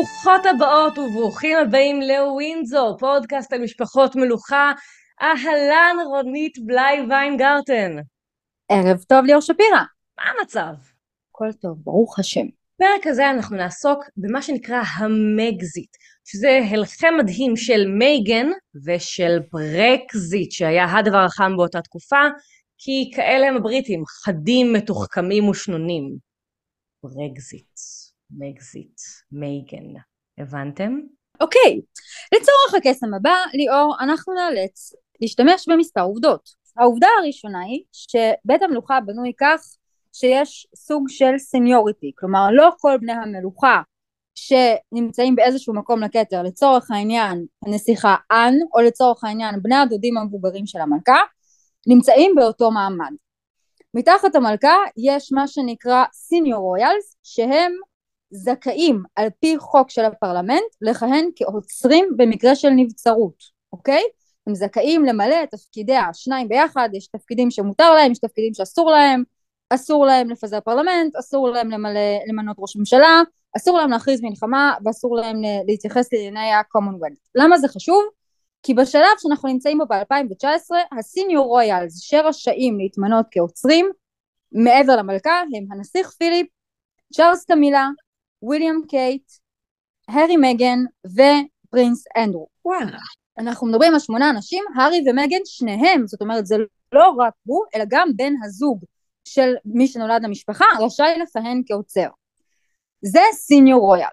ברוכות הבאות וברוכים הבאים לווינזור, פודקאסט על משפחות מלוכה. אהלן רונית בליי ויינגרטן. ערב טוב ליאור שפירא. מה המצב? הכל טוב, ברוך השם. בפרק הזה אנחנו נעסוק במה שנקרא המגזיט, שזה הלחם מדהים של מייגן ושל ברקזיט, שהיה הדבר החם באותה תקופה, כי כאלה הם הבריטים, חדים, מתוחכמים ושנונים. ברקזיט. מגזיט, מייגן. הבנתם? אוקיי, לצורך הקסם הבא, ליאור, אנחנו נאלץ להשתמש במספר עובדות. העובדה הראשונה היא שבית המלוכה בנוי כך שיש סוג של seniority, כלומר לא כל בני המלוכה שנמצאים באיזשהו מקום לכתר, לצורך העניין הנסיכה אן, או לצורך העניין בני הדודים המבוגרים של המלכה, נמצאים באותו מעמד. מתחת המלכה יש מה שנקרא סיניור רויאלס, שהם זכאים על פי חוק של הפרלמנט לכהן כעוצרים במקרה של נבצרות, אוקיי? הם זכאים למלא את תפקידי השניים ביחד, יש תפקידים שמותר להם, יש תפקידים שאסור להם, אסור להם לפזר פרלמנט, אסור להם למלא, למנות ראש ממשלה, אסור להם להכריז מלחמה ואסור להם להתייחס לענייני ה-commonwealth. למה זה חשוב? כי בשלב שאנחנו נמצאים בו ב-2019, הסיניור רויאלס שרשאים להתמנות כעוצרים מעבר למלכה הם הנסיך פיליפ, צ'ארלס קמילה, וויליאם קייט, הארי מגן ופרינס אנדרו. וואלה. אנחנו מדברים על שמונה אנשים, הארי ומגן שניהם, זאת אומרת זה לא רק הוא, אלא גם בן הזוג של מי שנולד למשפחה, רשאי לכהן כעוצר. זה סיניור רויאל.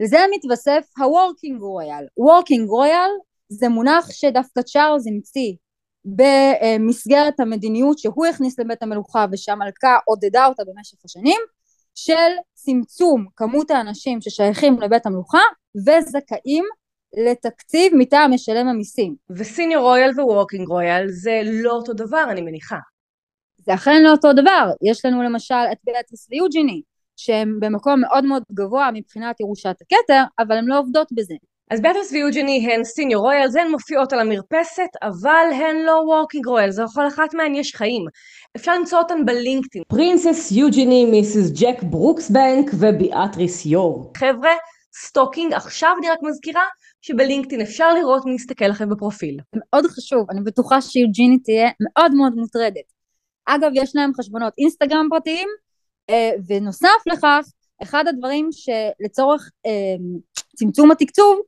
לזה מתווסף ה-Working רויאל. Working רויאל זה מונח שדווקא צ'ארלס המציא במסגרת המדיניות שהוא הכניס לבית המלוכה ושהמלכה עודדה אותה במשך השנים, של צמצום כמות האנשים ששייכים לבית המלוכה וזכאים לתקציב מטעם משלם המיסים. ו senior royal ו working royal זה לא אותו דבר אני מניחה. זה אכן לא אותו דבר, יש לנו למשל את ביאטריס ויוג'יני שהם במקום מאוד מאוד גבוה מבחינת ירושת הכתר אבל הן לא עובדות בזה. אז ביאטריס ויוג'יני הן senior royals, הן מופיעות על המרפסת, אבל הן לא working royals, לכל אחת מהן יש חיים. אפשר למצוא אותן בלינקדאין. Princess יוג'יני, Mrs. ג'ק ברוקסבנק וביאטריס יורק. חבר'ה, stalking, עכשיו אני רק מזכירה שבלינקדאין אפשר לראות מי יסתכל לכם בפרופיל. מאוד חשוב, אני בטוחה שיוג'יני תהיה מאוד מאוד מוטרדת. אגב, יש להם חשבונות אינסטגרם פרטיים, אה, ונוסף לכך, אחד הדברים שלצורך אה, צמצום התקצוב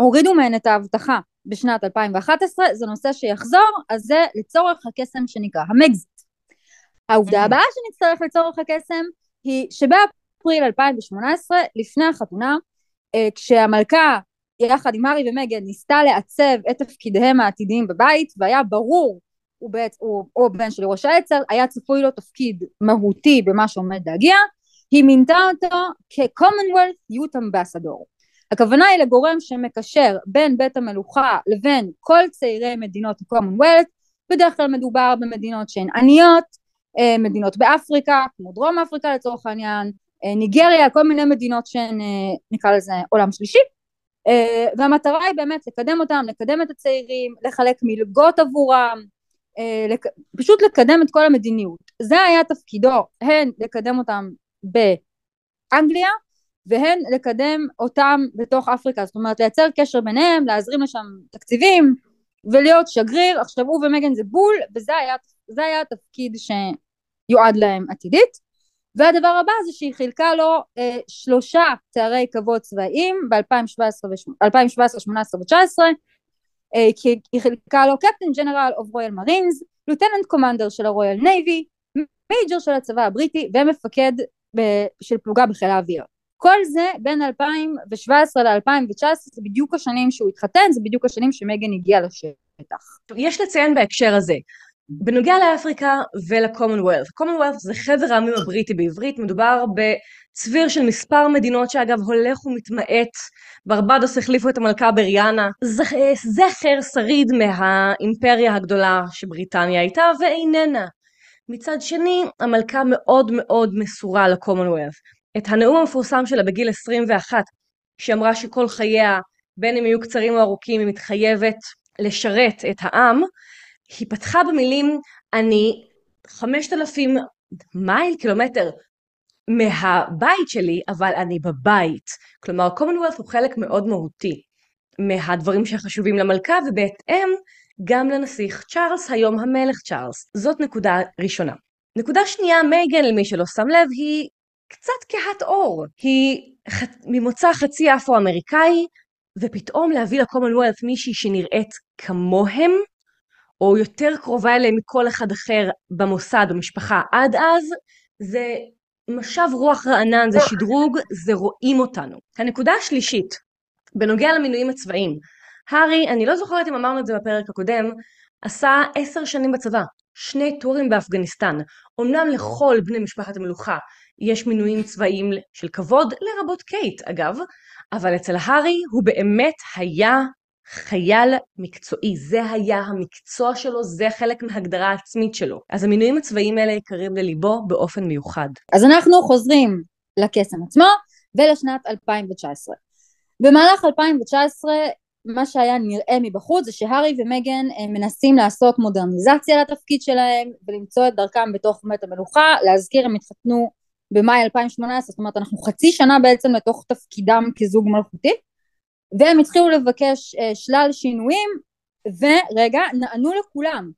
הורידו מהן את האבטחה בשנת 2011, זה נושא שיחזור, אז זה לצורך הקסם שנקרא המגזיט. העובדה הבאה שנצטרך לצורך הקסם היא שבאפריל 2018, לפני החתונה, אה, כשהמלכה יחד עם הארי ומגן ניסתה לעצב את תפקידיהם העתידיים בבית, והיה ברור, הוא, בעת, הוא, הוא בן של ראש העצר, היה צפוי לו תפקיד מהותי במה שעומד להגיע, היא מינתה אותו כ-commonwealth youth ambassador. הכוונה היא לגורם שמקשר בין בית המלוכה לבין כל צעירי מדינות ה-commonwealth, בדרך כלל מדובר במדינות שהן עניות, אה, מדינות באפריקה, כמו דרום אפריקה לצורך העניין, אה, ניגריה, כל מיני מדינות שהן אה, נקרא לזה עולם שלישי, והמטרה היא באמת לקדם אותם, לקדם את הצעירים, לחלק מלגות עבורם, פשוט לקדם את כל המדיניות. זה היה תפקידו, הן לקדם אותם באנגליה והן לקדם אותם בתוך אפריקה, זאת אומרת לייצר קשר ביניהם, להזרים לשם תקציבים ולהיות שגריר, עכשיו הוא ומגן זה בול וזה היה, היה התפקיד שיועד להם עתידית. והדבר הבא זה שהיא חילקה לו אה, שלושה תארי כבוד צבאיים ב-2017, 2017, 2018 ו-2019 אה, כי היא חילקה לו Captain General of Royal Marines, Lieutenant Commander של ה Royal Navy, Major של הצבא הבריטי ומפקד של פלוגה בחיל האוויר. כל זה בין 2017 ל-2019 זה בדיוק השנים שהוא התחתן, זה בדיוק השנים שמגן הגיע לשטח. יש לציין בהקשר הזה, בנוגע לאפריקה ול Commonwealth, Commonwealth זה חבר העמים הבריטי בעברית, מדובר בצביר של מספר מדינות שאגב הולך ומתמעט, ברבדוס החליפו את המלכה בריאנה, זכר שריד מהאימפריה הגדולה שבריטניה הייתה ואיננה. מצד שני, המלכה מאוד מאוד מסורה לקומונוולף. את הנאום המפורסם שלה בגיל 21, שאמרה שכל חייה, בין אם יהיו קצרים או ארוכים, היא מתחייבת לשרת את העם, היא פתחה במילים, אני 5,000 מייל, קילומטר, מהבית שלי, אבל אני בבית. כלומר, commonwealth הוא חלק מאוד מהותי מהדברים שחשובים למלכה, ובהתאם גם לנסיך צ'ארלס, היום המלך צ'ארלס. זאת נקודה ראשונה. נקודה שנייה, מייגן, למי שלא שם לב, היא קצת כהת עור. היא ח... ממוצא חצי אפרו-אמריקאי, ופתאום להביא לקומונוולת מישהי שנראית כמוהם, או יותר קרובה אליהם מכל אחד אחר במוסד או משפחה עד אז, זה משב רוח רענן, זה שדרוג, זה רואים אותנו. הנקודה השלישית, בנוגע למינויים הצבאיים, הארי, אני לא זוכרת אם אמרנו את זה בפרק הקודם, עשה עשר שנים בצבא, שני טורים באפגניסטן. אמנם לכל בני משפחת המלוכה יש מינויים צבאיים של כבוד, לרבות קייט אגב, אבל אצל הארי הוא באמת היה חייל מקצועי, זה היה המקצוע שלו, זה חלק מההגדרה העצמית שלו. אז המינויים הצבאיים האלה יקרים לליבו באופן מיוחד. אז אנחנו חוזרים לקסם עצמו ולשנת 2019. במהלך 2019 מה שהיה נראה מבחוץ זה שהארי ומגן מנסים לעשות מודרניזציה לתפקיד שלהם ולמצוא את דרכם בתוך בית המלוכה, להזכיר הם התחתנו במאי 2018, זאת אומרת אנחנו חצי שנה בעצם לתוך תפקידם כזוג מלכותי והם התחילו לבקש uh, שלל שינויים ורגע נענו לכולם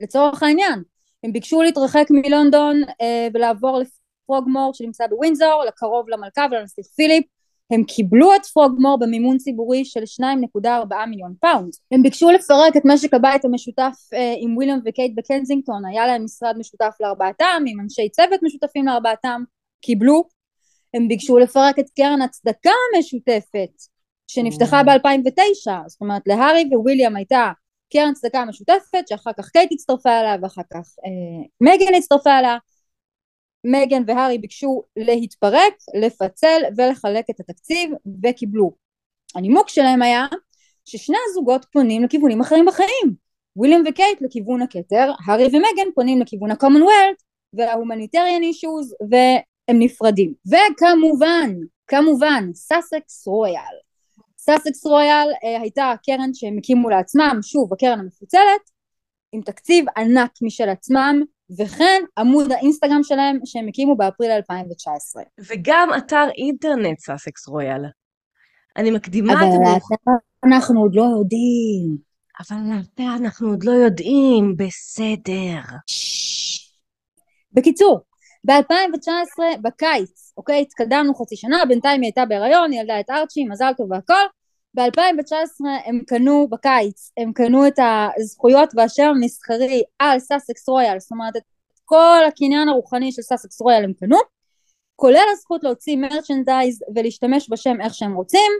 לצורך העניין. הם ביקשו להתרחק מלונדון אה, ולעבור לפרוגמור שנמצא בווינזור לקרוב למלכה ולנסיך פיליפ הם קיבלו את פרוגמור במימון ציבורי של 2.4 מיליון פאונד. הם ביקשו לפרק את משק הבית המשותף אה, עם וויליאם וקייט בקנזינגטון, היה להם משרד משותף לארבעתם, עם אנשי צוות משותפים לארבעתם, קיבלו. הם ביקשו לפרק את קרן הצדקה המשותפת, שנפתחה ב-2009, זאת אומרת להארי וויליאם הייתה קרן צדקה משותפת, שאחר כך קייט הצטרפה אליה ואחר כך אה, מגן הצטרפה אליה, מגן והארי ביקשו להתפרק, לפצל ולחלק את התקציב וקיבלו. הנימוק שלהם היה ששני הזוגות פונים לכיוונים אחרים בחיים. וויליאם וקייט לכיוון הכתר, הארי ומגן פונים לכיוון ה-commonwealth וה humanitarian issues והם נפרדים. וכמובן, כמובן, סאסקס רויאל. סאסקס רויאל אה, הייתה קרן שהם הקימו לעצמם, שוב, הקרן המפוצלת, עם תקציב ענק משל עצמם, וכן עמוד האינסטגרם שלהם שהם הקימו באפריל 2019. וגם אתר אינטרנט סאסקס רויאל. אני מקדימה את המאוחר. אבל אנחנו עוד לא יודעים. אבל אתה אנחנו עוד לא יודעים, בסדר. בקיצור, ב-2019, בקיץ, אוקיי, התקדמנו חצי שנה, בינתיים היא הייתה בהיריון, היא ילדה את ארצ'י, מזל טוב והכל. ב-2019 הם קנו בקיץ, הם קנו את הזכויות והשם המסחרי על סאסקס רויאל, זאת אומרת את כל הקניין הרוחני של סאסקס רויאל הם קנו, כולל הזכות להוציא merchandise ולהשתמש בשם איך שהם רוצים,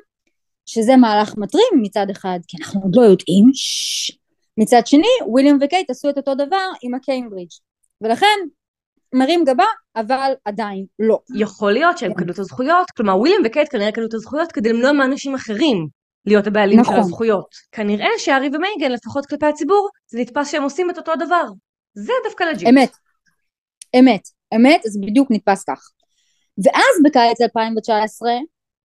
שזה מהלך מטרים מצד אחד, כי אנחנו עוד לא יודעים, ששש. מצד שני, וויליאם וקייט עשו את אותו דבר עם הקיימברידג', ולכן מרים גבה, אבל עדיין לא. יכול להיות שהם קנו את הזכויות, כלומר וויליאם וקייט כנראה קנו את הזכויות כדי למנוע מאנשים אחרים להיות הבעלים נכון. של הזכויות. כנראה שהארי ומייגן, לפחות כלפי הציבור, זה נתפס שהם עושים את אותו הדבר. זה דווקא legit. אמת. אמת. אמת, זה בדיוק נתפס כך. ואז בקיץ 2019,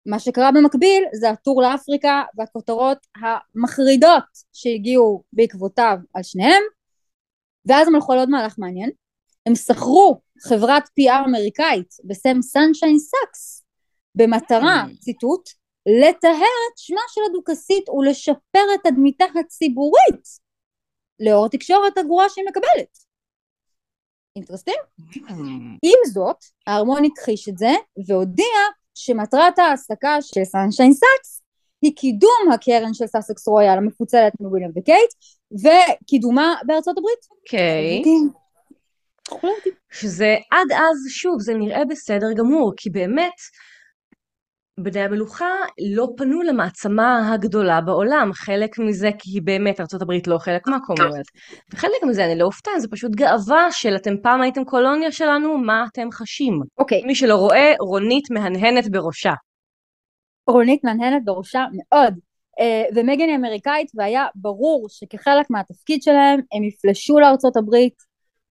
מה שקרה במקביל זה ה tour לאפריקה והכותרות המחרידות שהגיעו בעקבותיו על שניהם, ואז הם הלכו על עוד מהלך מעניין. הם שכרו חברת PR אמריקאית בשם Sunshine Sachs במטרה, mm. ציטוט, לטהר את שמה של הדוכסית ולשפר את תדמיתה הציבורית לאור התקשורת הגרועה שהיא מקבלת. interesting? עם זאת, הארמון הכחיש את זה והודיע שמטרת ההעסקה של Sunshine Sachs היא קידום הקרן של סאסקס רויאל המפוצלת מוויליאם וקייט וקידומה בארצות הברית. אוקיי. Okay. שזה עד אז, שוב, זה נראה בסדר גמור, כי באמת בני המלוכה לא פנו למעצמה הגדולה בעולם, חלק מזה כי באמת ארה"ב לא חלק מהקומוולט, וחלק מזה אני לא אופתע, זה פשוט גאווה של אתם פעם הייתם קולוניה שלנו, מה אתם חשים. אוקיי. Okay. מי שלא רואה, רונית מהנהנת בראשה. רונית מהנהנת בראשה מאוד. Uh, ומגן היא אמריקאית והיה ברור שכחלק מהתפקיד שלהם הם יפלשו לארצות הברית,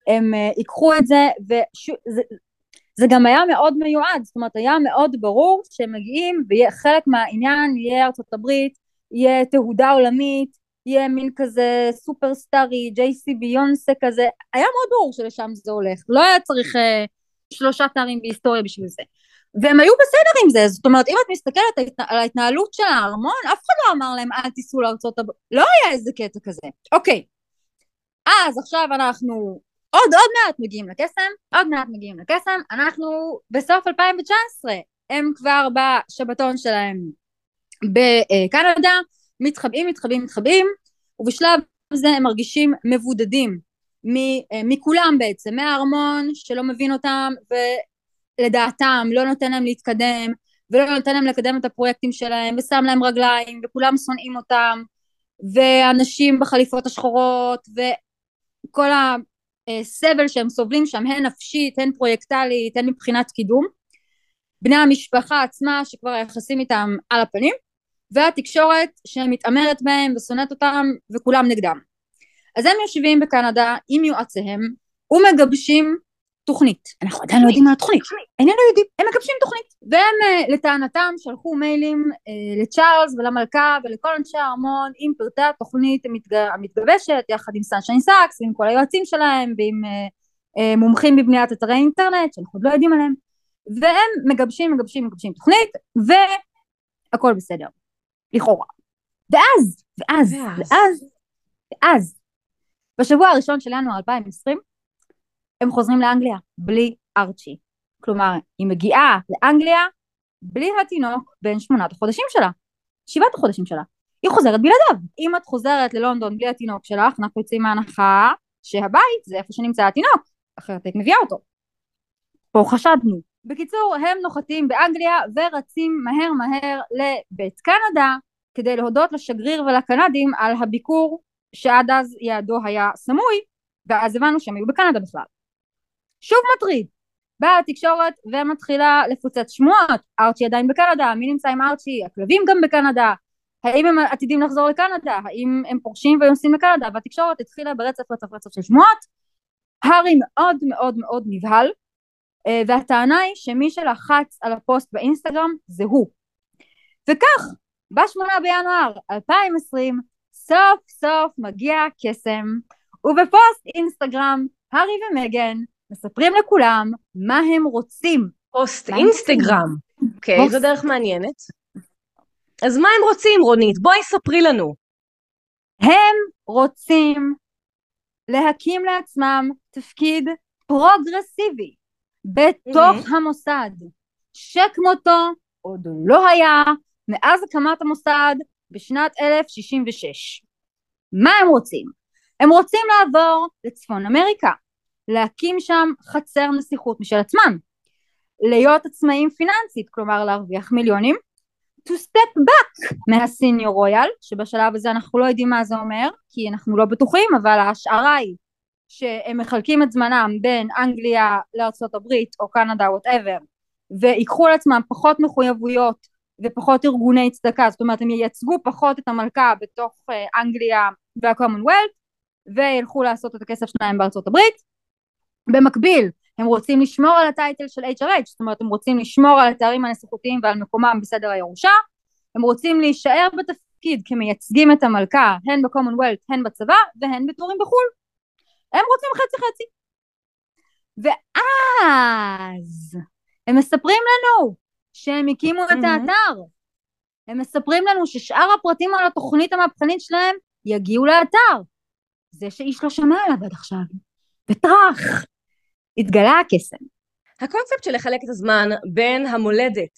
הם uh, ייקחו את זה, וזה זה גם היה מאוד מיועד, זאת אומרת היה מאוד ברור שהם מגיעים וחלק מהעניין יהיה ארצות הברית, יהיה תהודה עולמית, יהיה מין כזה סופרסטארי, ג'ייסי ביונסה כזה, היה מאוד ברור שלשם זה הולך, לא היה צריך uh, שלושה תארים בהיסטוריה בשביל זה. והם היו בסדר עם זה, זאת אומרת, אם את מסתכלת על ההתנהלות של הארמון, אף אחד לא אמר להם אל תיסעו לארצות הברית, לא היה איזה קטע כזה. אוקיי, אז עכשיו אנחנו עוד עוד מעט מגיעים לקסם, עוד מעט מגיעים לקסם, אנחנו בסוף 2019, הם כבר בשבתון שלהם בקנדה, מתחבאים, מתחבאים, מתחבאים, ובשלב הזה הם מרגישים מבודדים מכולם בעצם, מהארמון שלא מבין אותם ולדעתם לא נותן להם להתקדם ולא נותן להם לקדם את הפרויקטים שלהם ושם להם רגליים וכולם שונאים אותם ואנשים בחליפות השחורות וכל הסבל שהם סובלים שם הן נפשית הן פרויקטלית הן מבחינת קידום. בני המשפחה עצמה שכבר היחסים איתם על הפנים והתקשורת שמתעמרת בהם ושונאת אותם וכולם נגדם. אז הם יושבים בקנדה עם יועציהם ומגבשים תוכנית. אנחנו עדיין לא יודעים מה התוכנית, איננו יודעים, הם מגבשים תוכנית. והם אה, לטענתם שלחו מיילים אה, לצ'ארלס ולמלכה ולכל אנשי הארמון עם פרטי התוכנית המתגבשת יחד עם Sunshine Sachs ועם כל היועצים שלהם ועם אה, מומחים בבניית אתרי אינטרנט שאנחנו עוד לא יודעים עליהם. והם מגבשים מגבשים מגבשים תוכנית והכל בסדר, לכאורה. ואז, ואז, ואז, ואז בשבוע הראשון של ינואר 2020 הם חוזרים לאנגליה בלי ארצ'י. כלומר, היא מגיעה לאנגליה בלי התינוק בין שמונת החודשים שלה, שבעת החודשים שלה. היא חוזרת בלעדיו. אם את חוזרת ללונדון בלי התינוק שלך, אנחנו יוצאים מהנחה שהבית זה איפה שנמצא התינוק, אחרת היית מביאה אותו. פה חשדנו. בקיצור, הם נוחתים באנגליה ורצים מהר מהר לבית קנדה כדי להודות לשגריר ולקנדים על הביקור שעד אז יעדו היה סמוי, ואז הבנו שהם היו בקנדה בכלל. שוב מטריד. באה התקשורת ומתחילה לפוצץ שמועות, ארצ'י עדיין בקנדה, מי נמצא עם ארצ'י, הכלבים גם בקנדה, האם הם עתידים לחזור לקנדה, האם הם פורשים ונוסעים לקנדה, והתקשורת התחילה ברצף רצף רצף של שמועות. הארי מאוד מאוד מאוד נבהל, אה, והטענה היא שמי שלחץ על הפוסט באינסטגרם זה הוא. וכך, ב-8 בינואר 2020 סוף סוף מגיע הקסם, ובפוסט אינסטגרם, הארי ומגן מספרים לכולם מה הם רוצים. פוסט אינסטגרם. אוקיי, זו דרך מעניינת. אז מה הם רוצים, רונית? בואי ספרי לנו. הם רוצים להקים לעצמם תפקיד פרוגרסיבי בתוך mm-hmm. המוסד, שכמותו עוד לא היה מאז הקמת המוסד בשנת 1066. מה הם רוצים? הם רוצים לעבור לצפון אמריקה, להקים שם חצר נסיכות משל עצמם, להיות עצמאים פיננסית, כלומר להרוויח מיליונים, to step back מה senior royal, שבשלב הזה אנחנו לא יודעים מה זה אומר, כי אנחנו לא בטוחים, אבל ההשערה היא שהם מחלקים את זמנם בין אנגליה הברית או קנדה whatever, ויקחו על עצמם פחות מחויבויות ופחות ארגוני צדקה, זאת אומרת הם ייצגו פחות את המלכה בתוך אה, אנגליה וה Commonwealth וילכו לעשות את הכסף שלהם בארצות הברית. במקביל הם רוצים לשמור על ה title של HRH, זאת אומרת הם רוצים לשמור על התארים הנסיכותיים ועל מקומם בסדר הירושה, הם רוצים להישאר בתפקיד כמייצגים את המלכה הן בקומונוולט הן בצבא והן בטורים בחו"ל. הם רוצים חצי חצי. ואז הם מספרים לנו שהם הקימו את האתר. הם מספרים לנו ששאר הפרטים על התוכנית המהפכנית שלהם יגיעו לאתר. זה שאיש לא שמע עליו עד עכשיו. וטראח, התגלה הקסם. הקונספט של לחלק את הזמן בין המולדת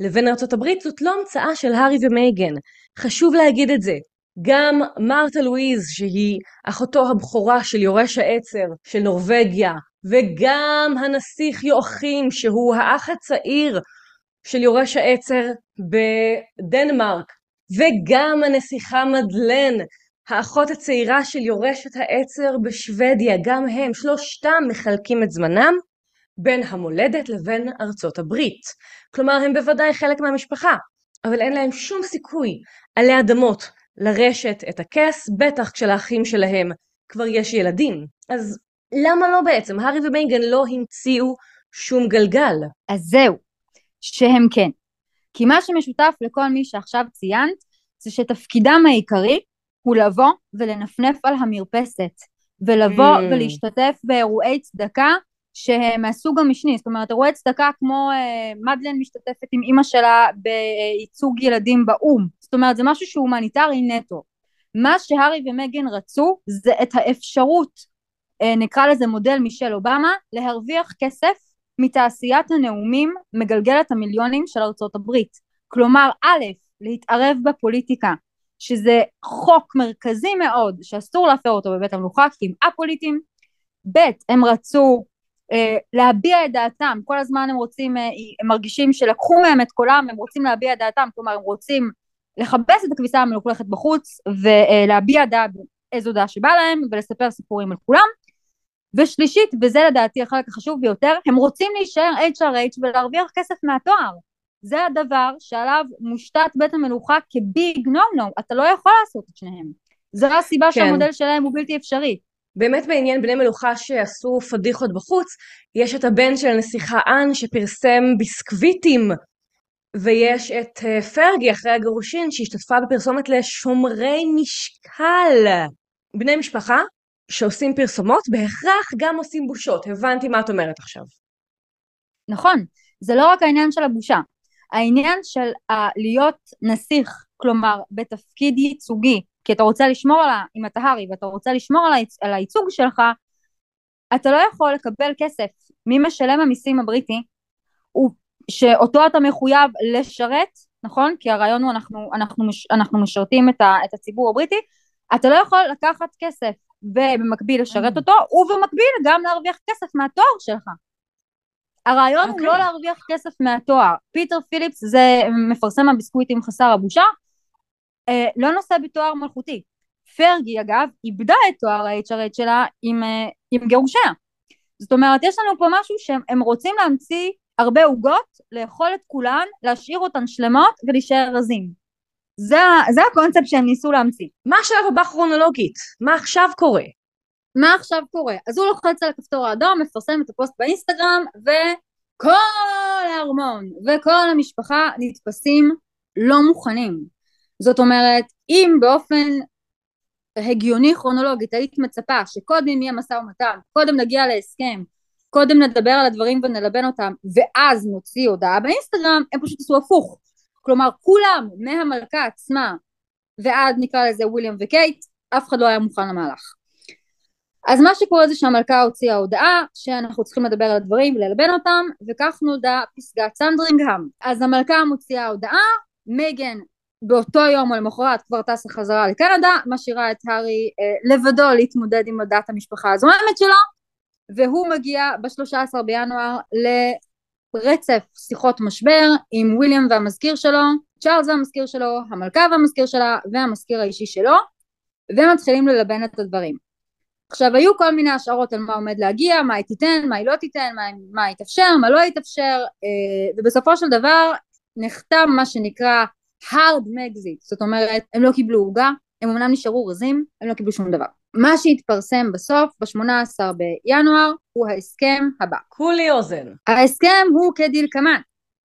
לבין הברית זאת לא המצאה של הארי ומייגן. חשוב להגיד את זה. גם מרתה לואיז שהיא אחותו הבכורה של יורש העצר של נורבגיה וגם הנסיך יואכים שהוא האח הצעיר של יורש העצר בדנמרק, וגם הנסיכה מדלן, האחות הצעירה של יורשת העצר בשוודיה, גם הם, שלושתם מחלקים את זמנם בין המולדת לבין ארצות הברית. כלומר, הם בוודאי חלק מהמשפחה, אבל אין להם שום סיכוי עלי אדמות לרשת את הכס, בטח כשלאחים שלהם כבר יש ילדים. אז למה לא בעצם? הארי ומייגן לא המציאו שום גלגל. אז זהו, שהם כן. כי מה שמשותף לכל מי שעכשיו ציינת, זה שתפקידם העיקרי הוא לבוא ולנפנף על המרפסת, ולבוא mm. ולהשתתף באירועי צדקה שהם מהסוג המשני, זאת אומרת אירועי צדקה כמו אה, מדלן משתתפת עם אימא שלה בייצוג ילדים באו"ם, זאת אומרת זה משהו שהוא הומניטרי נטו. מה שהארי ומגן רצו זה את האפשרות, אה, נקרא לזה מודל מישל אובמה, להרוויח כסף מתעשיית הנאומים מגלגלת המיליונים של ארצות הברית. כלומר, א', להתערב בפוליטיקה, שזה חוק מרכזי מאוד שאסור להפר אותו בבית המלוכה כי הם א-פוליטיים, ב', הם רצו אה, להביע את דעתם, כל הזמן הם רוצים, אה, הם מרגישים שלקחו מהם את קולם, הם רוצים להביע את דעתם, כלומר הם רוצים לכבס את הכביסה המלוכלכת בחוץ ולהביע דעה איזו דעה שבא להם ולספר סיפורים על כולם. ושלישית, וזה לדעתי החלק החשוב ביותר, הם רוצים להישאר HRH ולהרוויח כסף מהתואר זה הדבר שעליו מושתת בית המלוכה כביג נו נו, אתה לא יכול לעשות את שניהם. זו הסיבה כן. שהמודל שלהם הוא בלתי אפשרי. באמת בעניין בני מלוכה שעשו פדיחות בחוץ, יש את הבן של הנסיכה אן שפרסם ביסקוויטים, ויש את אה, פרגי אחרי הגירושין שהשתתפה בפרסומת לשומרי משקל. בני משפחה שעושים פרסומות בהכרח גם עושים בושות, הבנתי מה את אומרת עכשיו. נכון, זה לא רק העניין של הבושה, העניין של להיות נסיך, כלומר בתפקיד ייצוגי, כי אתה רוצה לשמור על ה... אם אתה הארי ואתה רוצה לשמור על, הייצ... על הייצוג שלך, אתה לא יכול לקבל כסף ממשלם המיסים הבריטי, שאותו אתה מחויב לשרת, נכון? כי הרעיון הוא אנחנו, אנחנו, מש, אנחנו משרתים את, ה, את הציבור הבריטי, אתה לא יכול לקחת כסף ובמקביל לשרת mm. אותו, ובמקביל גם להרוויח כסף מהתואר שלך. הרעיון okay. הוא אוקיי. לא להרוויח כסף מהתואר. פיטר פיליפס זה מפרסם הביסקוויטים חסר הבושה, אה, לא נושא בתואר מלכותי. פרגי אגב איבדה את תואר ה-HRH שלה עם, אה, עם גירושיה. זאת אומרת יש לנו פה משהו שהם רוצים להמציא הרבה עוגות, לאכול את כולן, להשאיר אותן שלמות ולהישאר רזים. זה, זה הקונספט שהם ניסו להמציא. מה השלב הבא כרונולוגית? מה עכשיו קורה? מה עכשיו קורה? אז הוא לוחץ על הכפתור האדום, מפרסם את הפוסט באינסטגרם, וכל הארמון וכל המשפחה נתפסים לא מוכנים. זאת אומרת, אם באופן הגיוני כרונולוגית היית מצפה שקודם יהיה משא ומתן, קודם נגיע להסכם, קודם נדבר על הדברים ונלבן אותם, ואז נוציא הודעה באינסטגרם, הם פשוט עשו הפוך. כלומר, כולם, מהמלכה עצמה ועד נקרא לזה וויליאם וקייט, אף אחד לא היה מוכן למהלך. אז מה שקורה זה שהמלכה הוציאה הודעה שאנחנו צריכים לדבר על הדברים וללבן אותם וכך נולדה פסגת סנדרינגהם. אז המלכה מוציאה הודעה מייגן באותו יום או למחרת כבר טסה חזרה לקנדה משאירה את הארי אה, לבדו להתמודד עם הדת המשפחה הזוהמת שלו והוא מגיע ב-13 בינואר לרצף שיחות משבר עם וויליאם והמזכיר שלו צ'ארלס והמזכיר שלו המלכה והמזכיר שלה והמזכיר האישי שלו ומתחילים ללבן את הדברים עכשיו היו כל מיני השערות על מה עומד להגיע, מה היא תיתן, מה היא לא תיתן, מה, מה יתאפשר, מה לא יתאפשר, אה, ובסופו של דבר נחתם מה שנקרא hard exit, זאת אומרת הם לא קיבלו עוגה, הם אמנם נשארו רזים, הם לא קיבלו שום דבר. מה שהתפרסם בסוף, ב-18 בינואר, הוא ההסכם הבא. כולי אוזן. ההסכם הוא כדלקמן.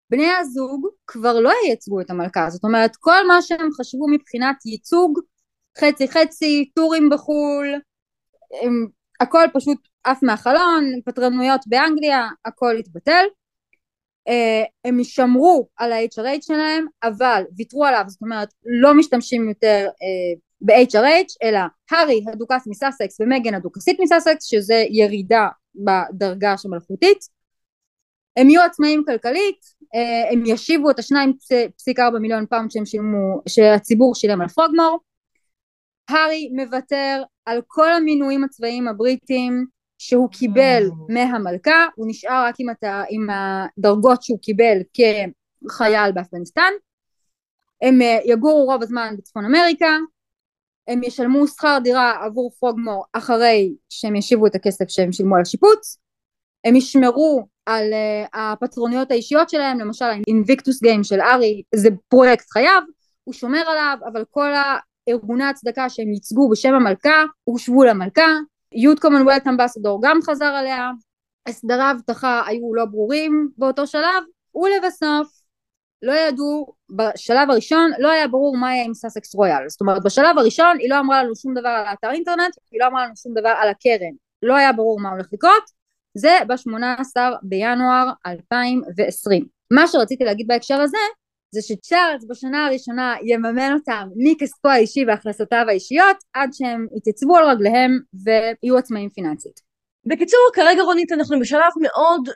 בני הזוג כבר לא ייצגו את המלכה, זאת אומרת כל מה שהם חשבו מבחינת ייצוג, חצי חצי, טורים בחו"ל, הם, הכל פשוט עף מהחלון, פטרנויות באנגליה, הכל התבטל. Uh, הם שמרו על ה-HRH שלהם, אבל ויתרו עליו, זאת אומרת לא משתמשים יותר uh, ב-HRH, אלא הארי הדוכס מסאסקס ומגן הדוכסית מסאסקס, שזה ירידה בדרגה שמלכותית. הם יהיו עצמאים כלכלית, uh, הם ישיבו את השניים פסיק ארבע מיליון פאונד שהם שילמו, שהציבור שילם על פרוגמור. הארי מוותר על כל המינויים הצבאיים הבריטיים שהוא קיבל מהמלכה, הוא נשאר רק עם, הת... עם הדרגות שהוא קיבל כחייל באפגניסטן, הם אה, יגורו רוב הזמן בצפון אמריקה, הם ישלמו שכר דירה עבור פרוגמור אחרי שהם ישיבו את הכסף שהם שילמו על השיפוץ, הם ישמרו על uh, הפטרוניות האישיות שלהם, למשל האינביקטוס גיים של ארי זה פרויקט חייו, הוא שומר עליו, אבל כל ארגוני הצדקה שהם ייצגו בשם המלכה הושבו למלכה, יוט קומנוולט אמבסדור גם חזר עליה, הסדרי אבטחה היו לא ברורים באותו שלב, ולבסוף לא ידעו, בשלב הראשון לא היה ברור מה יהיה עם סאסקס רויאל, זאת אומרת בשלב הראשון היא לא אמרה לנו שום דבר על האתר אינטרנט, היא לא אמרה לנו שום דבר על הקרן, לא היה ברור מה הולך לקרות, זה ב-18 בינואר 2020. מה שרציתי להגיד בהקשר הזה, זה שצ'ארלס בשנה הראשונה יממן אותם מכספו האישי והכנסותיו האישיות עד שהם יתייצבו על רגליהם ויהיו עצמאים פיננסית. בקיצור, כרגע רונית אנחנו בשלב מאוד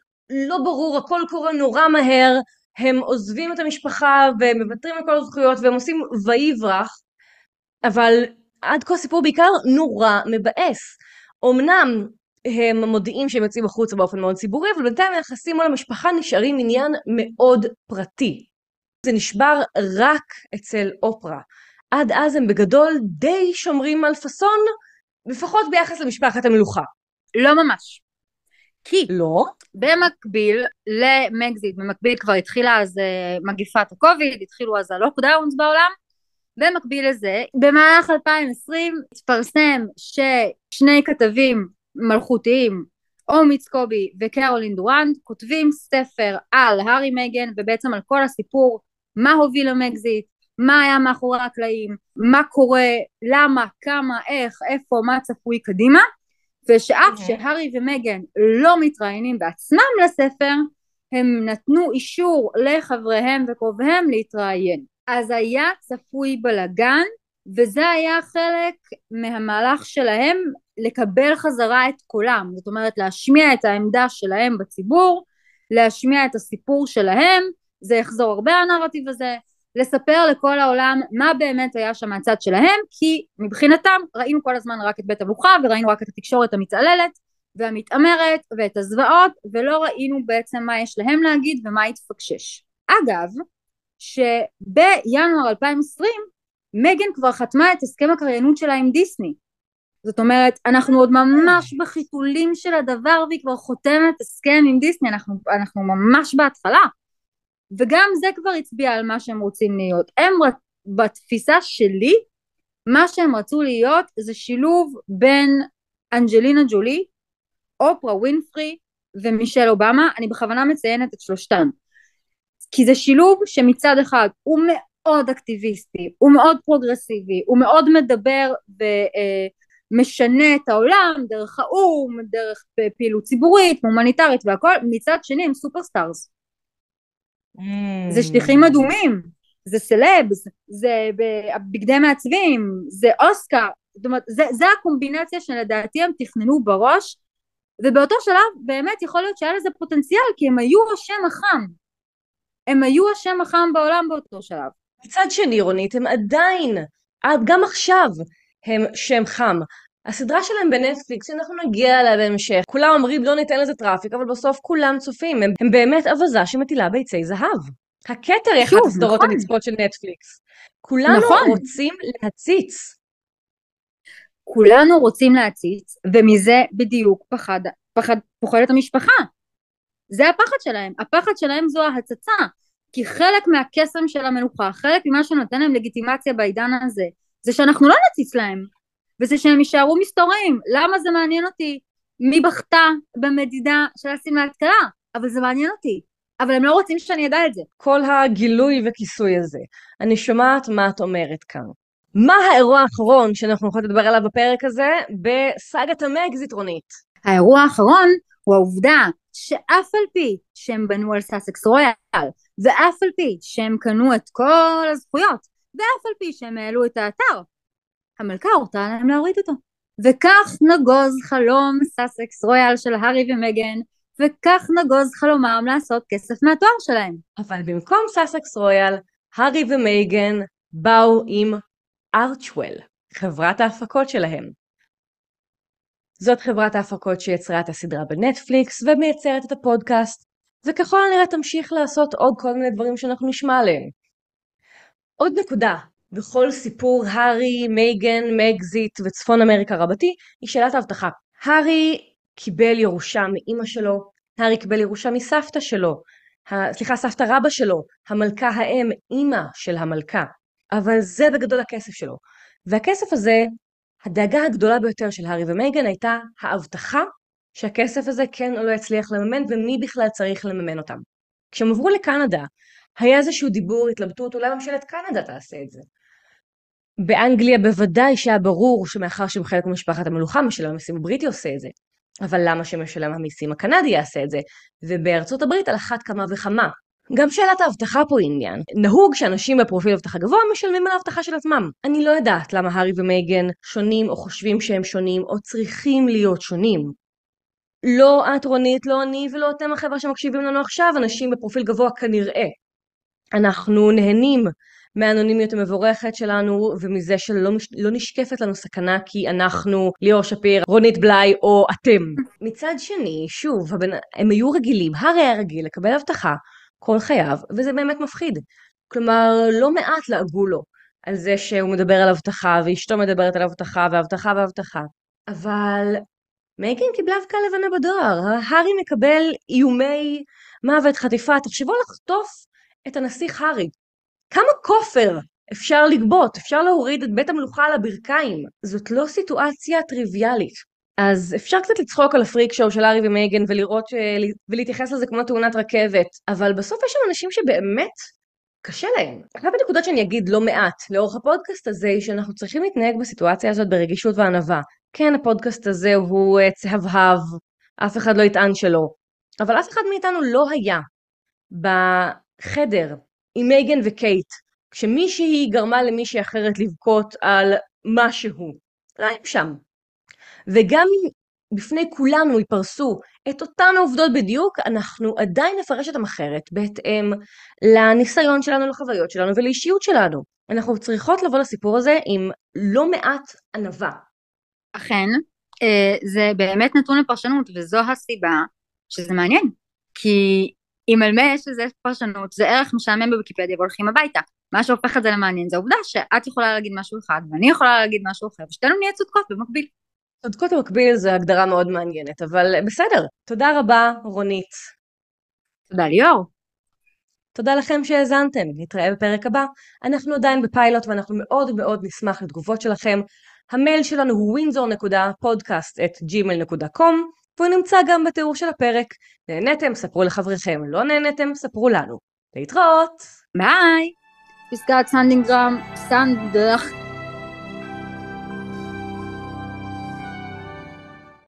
לא ברור, הכל קורה נורא מהר, הם עוזבים את המשפחה ומוותרים על כל הזכויות והם עושים ויברח, אבל עד כה הסיפור בעיקר נורא מבאס. אמנם הם מודיעים שהם יוצאים החוצה באופן מאוד ציבורי, אבל בינתיים היחסים מול המשפחה נשארים עניין מאוד פרטי. זה נשבר רק אצל אופרה. עד אז הם בגדול די שומרים על פאסון, לפחות ביחס למשפחת המלוכה. לא ממש. כי לא? במקביל למגזיט, במקביל כבר התחילה אז אה, מגיפת הקוביד, התחילו אז הלוקדאונס בעולם, במקביל לזה, במהלך 2020 התפרסם ששני כתבים מלכותיים, אומיץ קובי וקרולין דורנט, כותבים ספר על הארי מגן ובעצם על כל הסיפור מה הוביל למגזיט, מה היה מאחורי הקלעים, מה קורה, למה, כמה, איך, איפה, מה צפוי קדימה, ושאף okay. שהארי ומגן לא מתראיינים בעצמם לספר, הם נתנו אישור לחבריהם וקרוביהם להתראיין. אז היה צפוי בלגן, וזה היה חלק מהמהלך שלהם לקבל חזרה את קולם, זאת אומרת להשמיע את העמדה שלהם בציבור, להשמיע את הסיפור שלהם, זה יחזור הרבה הנרטיב הזה, לספר לכל העולם מה באמת היה שם מהצד שלהם, כי מבחינתם ראינו כל הזמן רק את בית המלוכה וראינו רק את התקשורת המתעללת והמתעמרת ואת הזוועות ולא ראינו בעצם מה יש להם להגיד ומה התפקשש. אגב, שבינואר 2020 מגן כבר חתמה את הסכם הקריינות שלה עם דיסני. זאת אומרת, אנחנו עוד ממש בחיתולים של הדבר והיא כבר חותמת הסכם עם דיסני, אנחנו, אנחנו ממש בהתחלה. וגם זה כבר הצביע על מה שהם רוצים להיות. הם בתפיסה שלי, מה שהם רצו להיות זה שילוב בין אנג'לינה ג'ולי, אופרה ווינפרי ומישל אובמה, אני בכוונה מציינת את שלושתן. כי זה שילוב שמצד אחד הוא מאוד אקטיביסטי, הוא מאוד פרוגרסיבי, הוא מאוד מדבר ומשנה את העולם דרך האו"ם, דרך פעילות ציבורית, הומניטרית והכל, מצד שני הם superstars. Mm. זה שטיחים אדומים, זה סלבס, זה בגדי מעצבים, זה אוסקר, זאת אומרת זה, זה הקומבינציה שלדעתי הם תכננו בראש ובאותו שלב באמת יכול להיות שהיה לזה פוטנציאל כי הם היו השם החם הם היו השם החם בעולם באותו שלב. מצד שני רונית הם עדיין, גם עכשיו הם שם חם. הסדרה שלהם בנטפליקס, שאנחנו נגיע אליה בהמשך, כולם אומרים לא ניתן לזה traffic, אבל בסוף כולם צופים, הם, הם באמת אווזה שמטילה ביצי זהב. הכתר היא אחת הסדרות נכון. הנצפות של נטפליקס. כולנו נכון. רוצים להציץ. כולנו רוצים להציץ, ומזה בדיוק פחד, פחד, פוחדת המשפחה. זה הפחד שלהם, הפחד שלהם זו ההצצה, כי חלק מהקסם של המלוכה, חלק ממה שנותן להם לגיטימציה בעידן הזה, זה שאנחנו לא נציץ להם, וזה שהם יישארו מסתוריים. למה זה מעניין אותי? מי בכתה במדידה של השמלת כלה? אבל זה מעניין אותי. אבל הם לא רוצים שאני אדע את זה. כל הגילוי וכיסוי הזה. אני שומעת מה את אומרת כאן. מה האירוע האחרון שאנחנו יכולים לדבר עליו בפרק הזה בסאגת המגזיט רונית? האירוע האחרון הוא העובדה שאף על פי שהם בנו על סאסקס רויאל ואף על פי שהם קנו את כל הזכויות ואף על פי שהם העלו את האתר המלכה הורתה להם להוריד אותו. וכך נגוז חלום סאסקס רויאל של הארי ומגן, וכך נגוז חלומם לעשות כסף מהתואר שלהם. אבל במקום סאסקס רויאל, הארי ומייגן באו עם Archewell, חברת ההפקות שלהם. זאת חברת ההפקות שיצרה את הסדרה בנטפליקס ומייצרת את הפודקאסט, וככל הנראה תמשיך לעשות עוד כל מיני דברים שאנחנו נשמע עליהם. עוד נקודה בכל סיפור הארי, מייגן, מגזיט וצפון אמריקה רבתי היא שאלת האבטחה. הארי קיבל ירושה מאימא שלו, הארי קיבל ירושה מסבתא שלו, סליחה סבתא רבא שלו, המלכה האם, אימא של המלכה, אבל זה בגדול הכסף שלו. והכסף הזה, הדאגה הגדולה ביותר של הארי ומייגן הייתה ההבטחה שהכסף הזה כן או לא יצליח לממן ומי בכלל צריך לממן אותם. כשהם עברו לקנדה, היה איזשהו דיבור, התלבטות, אולי ממשלת קנדה תעשה את זה. באנגליה בוודאי שהיה ברור שמאחר שהם חלק ממשפחת המלוכה, משלם המיסים הבריטי עושה את זה. אבל למה שמשלם המיסים הקנדי יעשה את זה? ובארצות הברית על אחת כמה וכמה. גם שאלת האבטחה פה עניין. נהוג שאנשים בפרופיל אבטחה גבוה משלמים על האבטחה של עצמם. אני לא יודעת למה הארי ומייגן שונים או חושבים שהם שונים או צריכים להיות שונים. לא את רונית, לא אני ולא אתם החבר'ה שמקשיבים לנו עכשיו, אנשים בפרופיל גבוה כנראה. אנחנו נהנים מהאנונימיות המבורכת שלנו ומזה שלא לא נשקפת לנו סכנה כי אנחנו ליאור שפיר, רונית בלאי או אתם. מצד שני, שוב, הבנ... הם היו רגילים, הרי היה רגיל לקבל הבטחה כל חייו, וזה באמת מפחיד. כלומר, לא מעט לעגו לו על זה שהוא מדבר על הבטחה, ואשתו מדברת על הבטחה, והבטחה והבטחה. אבל מייגן קיבלה אבקה לבנה בדואר, הארי מקבל איומי מוות, חטיפה, תחשבו לחטוף את הנסיך הארי. כמה כופר אפשר לגבות? אפשר להוריד את בית המלוכה על הברכיים. זאת לא סיטואציה טריוויאלית. אז אפשר קצת לצחוק על הפריק שואו של הארי ומייגן ולראות ש... ולהתייחס לזה כמו תאונת רכבת, אבל בסוף יש שם אנשים שבאמת קשה להם. אחת הנקודות שאני אגיד לא מעט לאורך הפודקאסט הזה היא שאנחנו צריכים להתנהג בסיטואציה הזאת ברגישות וענווה. כן, הפודקאסט הזה הוא uh, צהבהב, אף אחד לא יטען שלא, אבל אף אחד מאיתנו לא היה בחדר עם מייגן וקייט, כשמישהי גרמה למישהי אחרת לבכות על משהו. היינו שם. וגם אם בפני כולנו ייפרסו את אותן העובדות בדיוק, אנחנו עדיין נפרש אותן אחרת, בהתאם לניסיון שלנו, לחוויות שלנו ולאישיות שלנו. אנחנו צריכות לבוא לסיפור הזה עם לא מעט ענווה. אכן, אה, זה באמת נתון לפרשנות, וזו הסיבה שזה מעניין. כי אם על מה יש לזה פרשנות, זה ערך משעמם בוויקיפדיה והולכים הביתה. מה שהופך את זה למעניין זה העובדה שאת יכולה להגיד משהו אחד, ואני יכולה להגיד משהו אחר, ושתינו נהיה צודקות במקביל. צודקות במקביל זה הגדרה מאוד מעניינת, אבל בסדר. תודה רבה, רונית. תודה ליאור. תודה לכם שהאזנתם, נתראה בפרק הבא. אנחנו עדיין בפיילוט ואנחנו מאוד מאוד נשמח לתגובות שלכם. המייל שלנו הוא windsor.podcast@gmail.com והוא נמצא גם בתיאור של הפרק. נהניתם? ספרו לחבריכם. לא נהניתם? ספרו לנו. להתראות! ביי! פסגת סנדרינגהם, סנדך